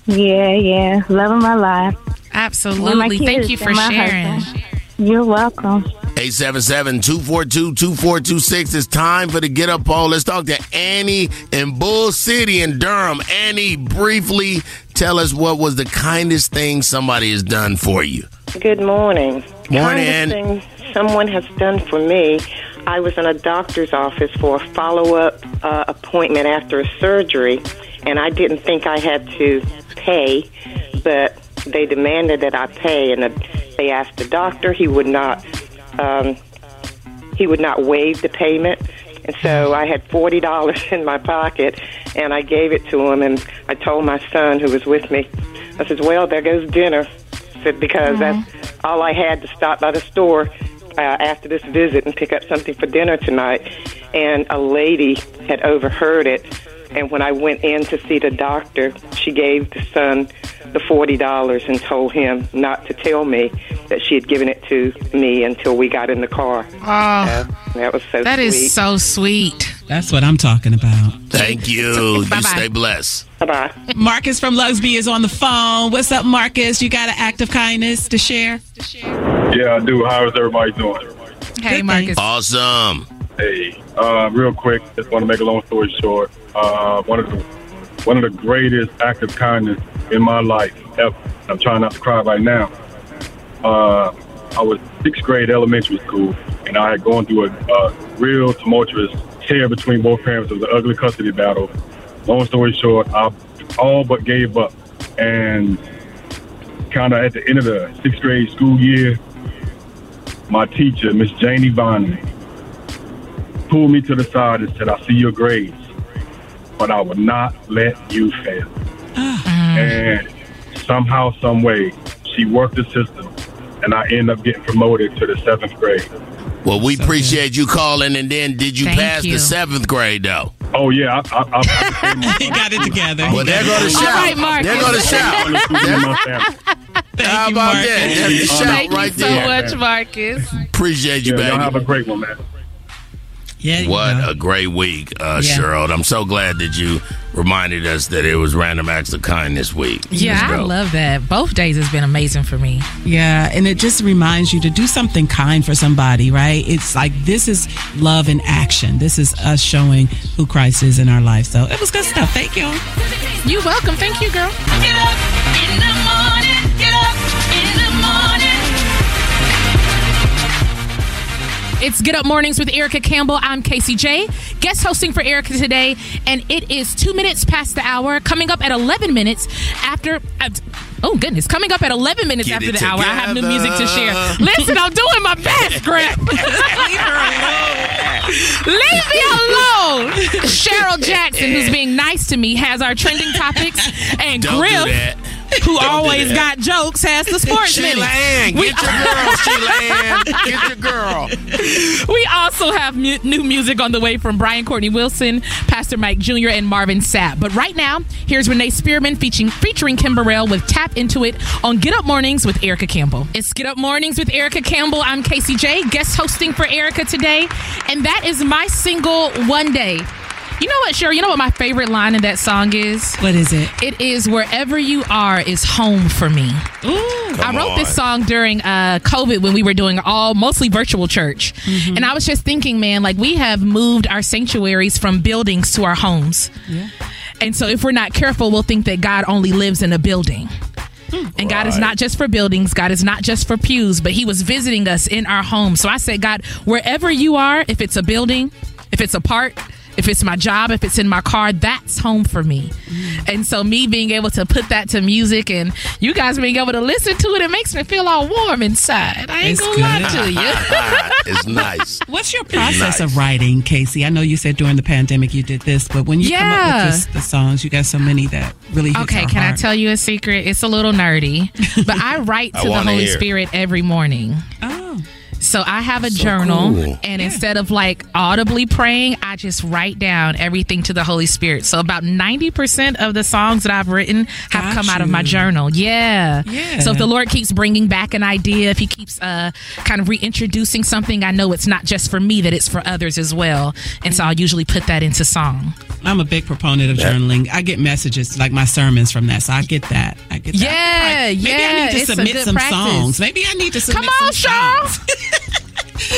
Yeah, yeah. Loving my life. And my Absolutely. Thank you for sharing. husband. You're welcome. 877-242-2426. It's time for the Get Up poll. Let's talk to Annie in Bull City in Durham. Annie, briefly tell us what was the kindest thing somebody has done for you. Good morning. Morning. Kindest thing someone has done for me. I was in a doctor's office for a follow-up uh, appointment after a surgery, and I didn't think I had to pay, but they demanded that I pay, and the, they asked the doctor. He would not. Um, he would not waive the payment. And so I had forty dollars in my pocket, and I gave it to him. And I told my son, who was with me, I said, "Well, there goes dinner," I said because that's all I had to stop by the store uh, after this visit and pick up something for dinner tonight. And a lady had overheard it, and when I went in to see the doctor, she gave the son the forty dollars and told him not to tell me that she had given it to me until we got in the car. Oh, Uh, that was so that sweet. is so sweet. That's what I'm talking about. Thank you. you Bye-bye. stay blessed. Bye bye. Marcus from Lugsby is on the phone. What's up, Marcus? You got an act of kindness to share? Yeah, I do. How is everybody doing? Hey, Marcus. Awesome. Hey, uh, real quick, just want to make a long story short. Uh, one of the one of the greatest acts of kindness in my life ever. I'm trying not to cry right now. Uh, I was sixth grade elementary school, and I had gone through a, a real tumultuous tear between both parents. It was an ugly custody battle. Long story short, I all but gave up, and kind of at the end of the sixth grade school year, my teacher, Miss Janie Vonley, pulled me to the side and said, "I see your grades, but I will not let you fail." And somehow, some way, she worked the system, and I end up getting promoted to the seventh grade. Well, we appreciate you calling, and then did you Thank pass you. the seventh grade though? Oh yeah, I, I, I, he got it together. Well, there go the shout. They're go the shout. How about that? There's the shout Thank right you so there. much, Marcus. Appreciate you, Yeah, baby. y'all have a great one, man. Yeah. What a great week, uh, Yeah. Cheryl. I'm so glad that you reminded us that it was Random Acts of Kindness week. Yeah, I love that. Both days has been amazing for me. Yeah, and it just reminds you to do something kind for somebody, right? It's like this is love in action. This is us showing who Christ is in our life. So it was good stuff. Thank you. You're welcome. Thank you, girl. It's Get Up Mornings with Erica Campbell. I'm Casey J, guest hosting for Erica today, and it is two minutes past the hour. Coming up at 11 minutes after. uh, oh goodness! Coming up at 11 minutes Get after it the hour, I have new music to share. Listen, I'm doing my best, Greg. Leave her alone. Leave me alone. Cheryl Jackson, who's being nice to me, has our trending topics, and Don't do Griff. That. Who always got jokes has the sports Sheila minute. Ann, We- get your girl, Sheila Ann. Get your girl. we also have mu- new music on the way from Brian Courtney Wilson, Pastor Mike Jr., and Marvin Sapp. But right now, here's Renee Spearman featuring, featuring Kim Burrell with Tap Into It on Get Up Mornings with Erica Campbell. It's Get Up Mornings with Erica Campbell. I'm Casey J, guest hosting for Erica today. And that is my single, One Day. You know what, Cheryl? You know what my favorite line in that song is? What is it? It is Wherever You Are is Home for Me. Ooh, I Come wrote this song during uh, COVID when we were doing all mostly virtual church. Mm-hmm. And I was just thinking, man, like we have moved our sanctuaries from buildings to our homes. Yeah. And so if we're not careful, we'll think that God only lives in a building. And God is not just for buildings, God is not just for pews, but He was visiting us in our homes. So I said, God, wherever you are, if it's a building, if it's a park, if it's my job, if it's in my car, that's home for me. And so, me being able to put that to music and you guys being able to listen to it, it makes me feel all warm inside. I ain't It's gonna lie to you. it's nice. What's your process of writing, Casey? I know you said during the pandemic you did this, but when you come up with this, the songs, you got so many that really hits Okay, our can I tell you a secret? It's a little nerdy, but I write I to the Holy hear. Spirit every morning. Oh. So I have a So journal, cool. and instead of like audibly praying, I just write down everything to the Holy Spirit. So about 90% of the songs that I've written have Got come out of my journal. Yeah. Yeah. So if the Lord keeps bringing back an idea, if He keeps uh, kind of reintroducing something, I know it's not just for me, that it's for others as well. And so I'll usually put that into song. I'm a big proponent of journaling. I get messages like my sermons from that, so I get that. I get that. Yeah, Maybe yeah. I need to submit some practice. songs. Maybe I need to submit some. Come on, some Cheryl. songs.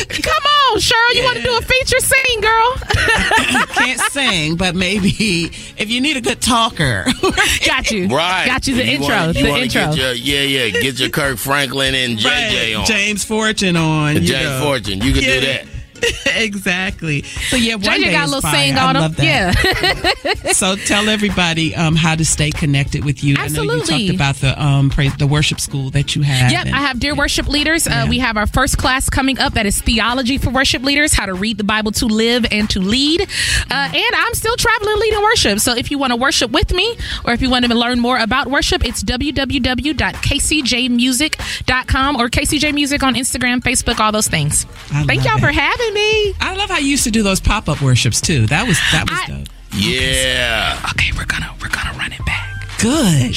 Come on, Cheryl. You want to do a feature sing, girl? Can't sing, but maybe if you need a good talker. Got you. Right. Got you the You intro. wanna- you the intro. Get your, yeah, yeah. Get your Kirk Franklin and JJ on. James Fortune on. And James know. Fortune. You can do that. exactly. So yeah, one JJ day got a little sing on him. Yeah. so tell everybody um, how to stay connected with you. I know you Absolutely. talked about the um, praise, the worship school that you have. Yep, and- I have Dear Worship Leaders. Uh, We have our first class coming up that is Theology for Worship Leaders, how to read the Bible to live and to lead. Uh, and I'm still traveling leading worship. So if you want to worship with me or if you want to learn more about worship, it's www.kcjmusic.com or KCJ Music on Instagram, Facebook, all those things. I Thank y'all it. for having me. I love how you used to do those pop up worships too. That was that was dope. Yeah. Okay, we're gonna we're gonna run it back. Good.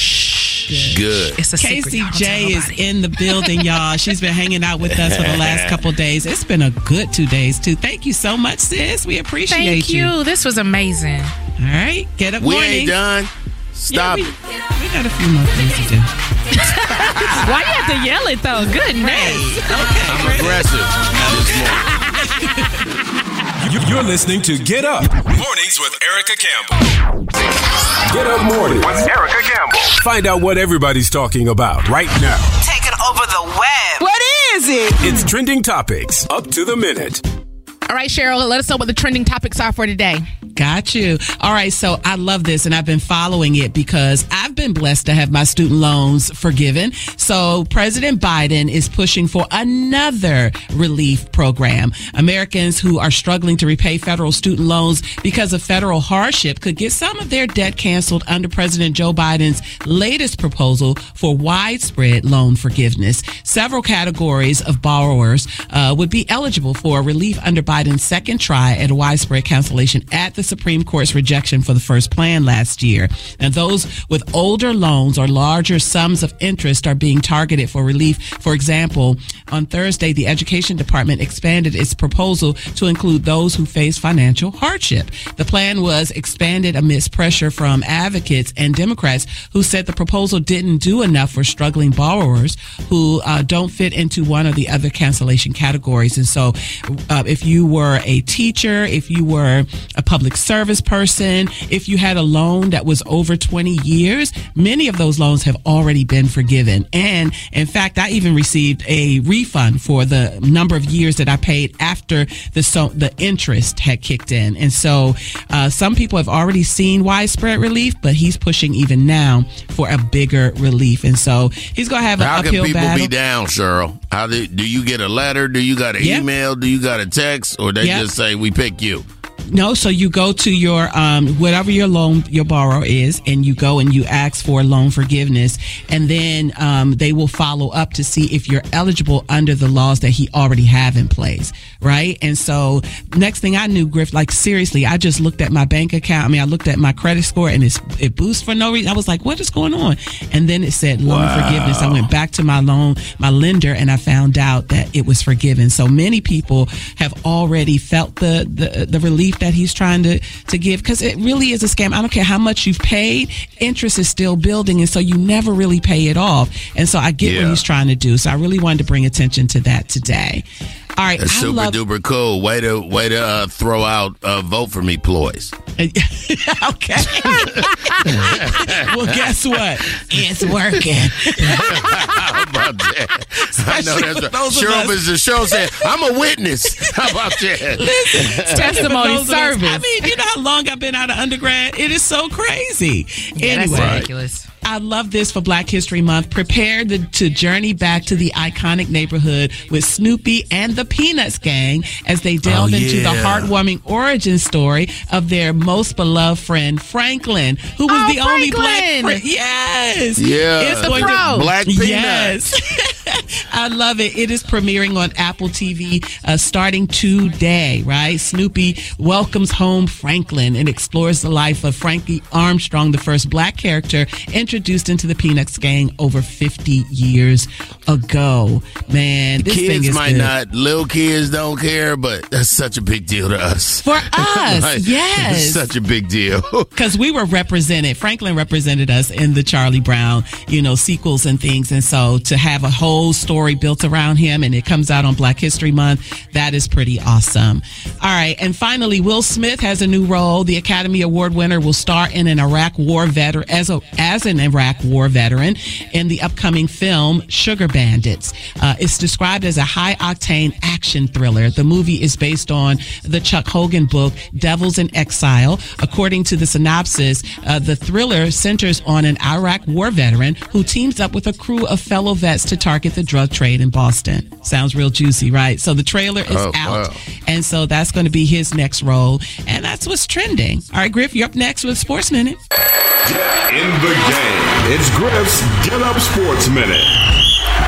Good. It's a secret. Casey Y'all don't tell J is in the building, y'all. She's been hanging out with us for the last couple days. It's been a good two days too. Thank you so much, sis. We appreciate Thank you. This was amazing. All right, get up. We morning. ain't done. Stop. Yeah, we, we got a few more things to do. Why you have to yell it though? Goodness. I'm aggressive this morning. You're listening to Get Up. Mornings with Erica Campbell. Get Up Mornings with Erica Campbell. Find out what everybody's talking about right now. Taking over the web. What is it? It's trending topics up to the minute. All right, Cheryl, let us know what the trending topics are for today. Got you. All right. So I love this and I've been following it because I've been blessed to have my student loans forgiven. So President Biden is pushing for another relief program. Americans who are struggling to repay federal student loans because of federal hardship could get some of their debt canceled under President Joe Biden's latest proposal for widespread loan forgiveness. Several categories of borrowers uh, would be eligible for relief under Biden's second try at widespread cancellation at the Supreme Court's rejection for the first plan last year. And those with older loans or larger sums of interest are being targeted for relief. For example, on Thursday, the Education Department expanded its proposal to include those who face financial hardship. The plan was expanded amidst pressure from advocates and Democrats who said the proposal didn't do enough for struggling borrowers who uh, don't fit into one or the other cancellation categories. And so, uh, if you were a teacher, if you were a public service person, if you had a loan that was over 20 years, many of those loans have already been forgiven. And in fact, I even received a refund for the number of years that I paid after the so the interest had kicked in. And so, uh, some people have already seen widespread relief, but he's pushing even now for a bigger relief. And so he's going to have an How can people battle. be down, Cheryl? How do, do you get a letter? Do you got an Yeah. email? Do you got a text? Or they Yeah. just say, we pick you? No, so you go to your um whatever your loan your borrower is, and you go and you ask for loan forgiveness, and then um they will follow up to see if you're eligible under the laws that he already have in place, right? And so next thing I knew, Griff, like seriously, I just looked at my bank account. I mean, I looked at my credit score, and it's it boosts for no reason. I was like, what is going on? And then it said loan Wow. forgiveness. I went back to my loan, my lender, and I found out that it was forgiven. So many people have already felt the the, the relief that he's trying to to give because it really is a scam. I don't care how much you've paid, interest is still building, and so you never really pay it off. And so I get what he's trying to do. So I really wanted to bring attention to that today. All right, That's I super love. duper cool. Way to way to uh, throw out uh, vote for me ploys. okay. well, guess what? It's working. How about that? I know that's with right. those of Cheryl us- is the show said, I'm a witness. How about that? Listen, Testimony those of us- service. I mean, you know how long I've been out of undergrad? It is so crazy. Yeah, that's anyway, ridiculous. I love this for Black History Month. Prepare the, to journey back to the iconic neighborhood with Snoopy and the Peanuts gang as they oh, delve Oh, into the heartwarming origin story of their most beloved friend, Franklin, who was Oh, the only black friend. Yes. Yeah. It's The going to- Black Peanut. Yes. I love it. It is premiering on Apple TV uh, starting today, right? Snoopy welcomes home Franklin and explores the life of Frankie Armstrong, the first black character introduced into the Peanuts gang over 50 years ago. Man, this thing Kids is might good. not, little kids don't care, but that's such a big deal to us. For us, Like, yes. Such a big deal. because we were represented. Franklin represented us in the Charlie Brown, you know, sequels and things. And so to have a whole story built around him and it comes out on Black History Month, that is pretty awesome. All right. And finally, Will Smith has a new role. The Academy Award winner will star in an Iraq war veteran as a, as an Iraq war veteran in the upcoming film Sugar Bandits. Uh, it's described as a high octane action thriller. The movie is based on the Chuck Hogan book Devils in Exile. According to the synopsis, uh, the thriller centers on an Iraq war veteran who teams up with a crew of fellow vets to target the drug trade in Boston. Sounds real juicy, right? So the trailer is Oh, out. wow. And so that's going to be his next role. And that's what's trending. All right, Griff, you're up next with Sports Minute. In the game, it's Griff's Get Up Sports Minute.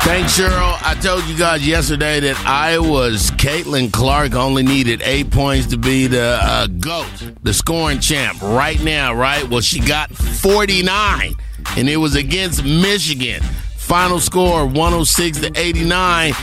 Thanks, Cheryl. I told you guys yesterday that Iowa's Caitlin Clark only needed eight points to be the uh, GOAT, the scoring champ right now, right? Well, she got 49, and it was against Michigan. Final score 106 to 89.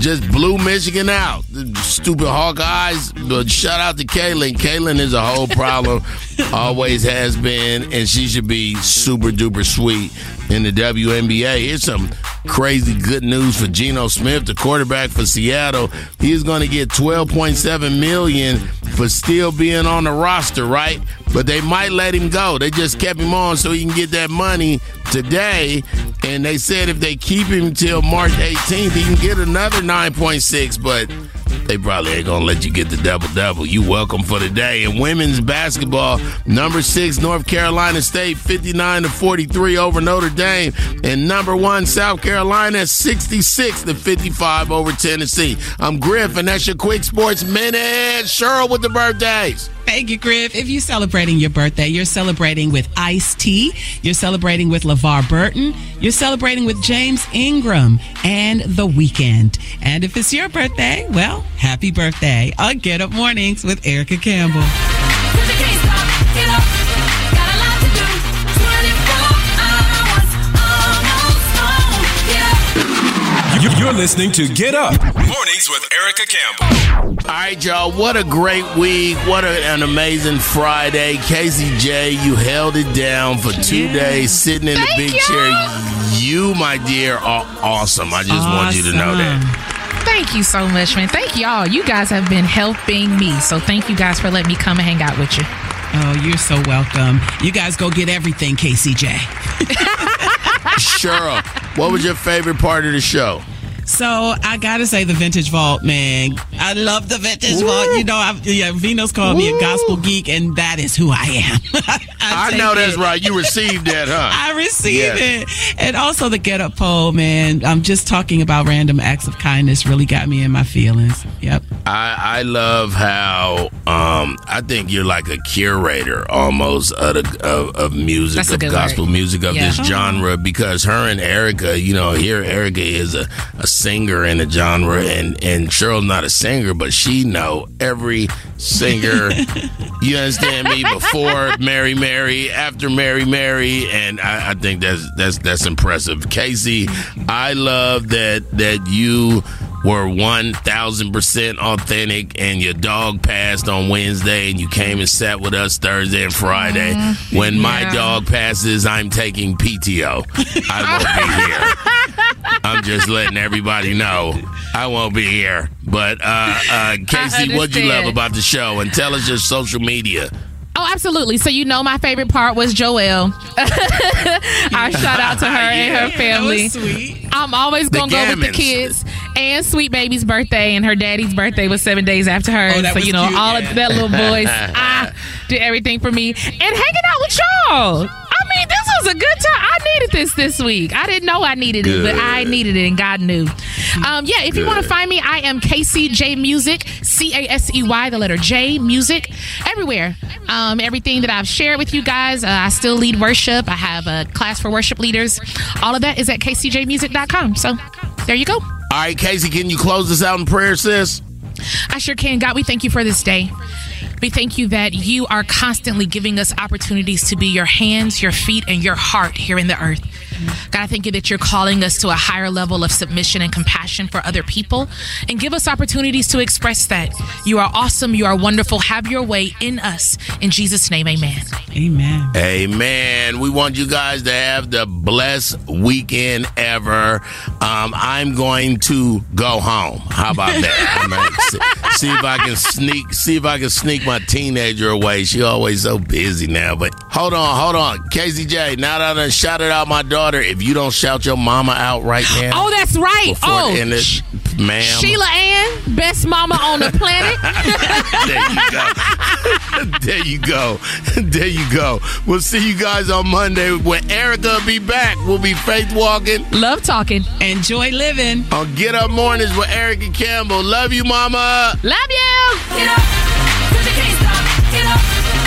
Just blew Michigan out. Stupid Hawkeyes. But shout out to Caitlin. Caitlin is a whole problem. Always has been. And she should be super duper sweet in the WNBA. Here's some crazy good news for Geno Smith, the quarterback for Seattle. He's going to get 12.7 million for still being on the roster, right? But they might let him go. They just kept him on so he can get that money today. And they said if they keep him till March 18th, he can get another 9.6. But they probably ain't gonna let you get the double double. You welcome for the day. And women's basketball, number six, North Carolina State, 59 to 43 over Notre Dame. And number one, South Carolina, 66 to 55 over Tennessee. I'm Griff, and that's your quick sports minute. Cheryl with the birthdays. Thank you, Griff. If you're celebrating your birthday, you're celebrating with Ice T. You're celebrating with LeVar Burton. You're celebrating with James Ingram and The Weeknd. And if it's your birthday, well, happy birthday on Get Up Mornings with Erica Campbell. You- You're listening to Get Up. Mornings with Erica Campbell. All right, y'all. What a great week. What a- an amazing Friday. Casey J, you held it down for two days sitting in the big chair. You, my dear, are awesome. I just want you to know that. Thank you so much, man. Thank y'all. You guys have been helping me. So thank you guys for letting me come and hang out with you. Oh, you're so welcome. You guys go get everything, KCJ. Cheryl, what was your favorite part of the show? So I gotta say the Vintage Vault, man. I love the Vintage Vault. You know, I, yeah, Vino's called me a gospel geek, and that is who I am. I, take know that's it. right. You received that, huh? I received Yeah. it. And also the get up poll, man. I'm just talking about random acts of kindness really got me in my feelings. Yep. I, I love how um, I think you're like a curator almost of, the, of, of music, That's of gospel word. music, of Yeah. this genre, because her and Erica, you know, here Erica is a, a singer in a genre, and, and Cheryl's not a singer, but she know every singer. you understand me? Before Mary Mary, after Mary Mary, and I, I think that's that's that's impressive. Casey, I love that that you were one thousand percent authentic, and your dog passed on Wednesday, and you came and sat with us Thursday and Friday. when my dog passes, I'm taking PTO. I won't be here. I'm just letting everybody know I won't be here. But uh, uh, Casey, what'd you love about the show? And tell us your social media. Oh, absolutely. So you know my favorite part was Joelle. I shout out to her and her family. sweet. I'm always gonna go with the kids. And Sweet Baby's birthday and her daddy's birthday was seven days after her. Oh, so you know, cute, all yeah. of that little boys ah, did everything for me. And hanging out with y'all. Was a good time. I needed this this week. I didn't know I needed it, but I needed it, and God knew. Um, yeah, if you want to find me, I am KCJ Music, C A S E Y, the letter J Music, everywhere. Um, everything that I've shared with you guys, uh, I still lead worship. I have a class for worship leaders. All of that is at kcjmusic.com. So there you go. All right, Casey, can you close this out in prayer, sis? I sure can. God, we thank you for this day. We thank you that you are constantly giving us opportunities to be your hands, your feet, and your heart here in the earth. God, I thank you that you're calling us to a higher level of submission and compassion for other people and give us opportunities to express that. You are awesome. You are wonderful. Have your way in us. In Jesus' name, amen. Amen. Amen. We want you guys to have the blessed weekend ever. Um, I'm going to go home. How about that? I might see, see if I can sneak. See if I can sneak my teenager away. She always so busy now. But hold on, hold on, KCJ. Now that I done shouted out my daughter, if you don't shout your mama out right now, Oh, that's right. before Oh, the end of- Sh- ma'am. Sheila Ann, best mama on the planet. there you go. there you go. There you go. We'll see you guys on Monday when Erica will be back. We'll be faith walking. Love talking. Enjoy living. On Get Up Mornings with Erica Campbell. Love you, mama. Love you. Get up. Can't stop, get up.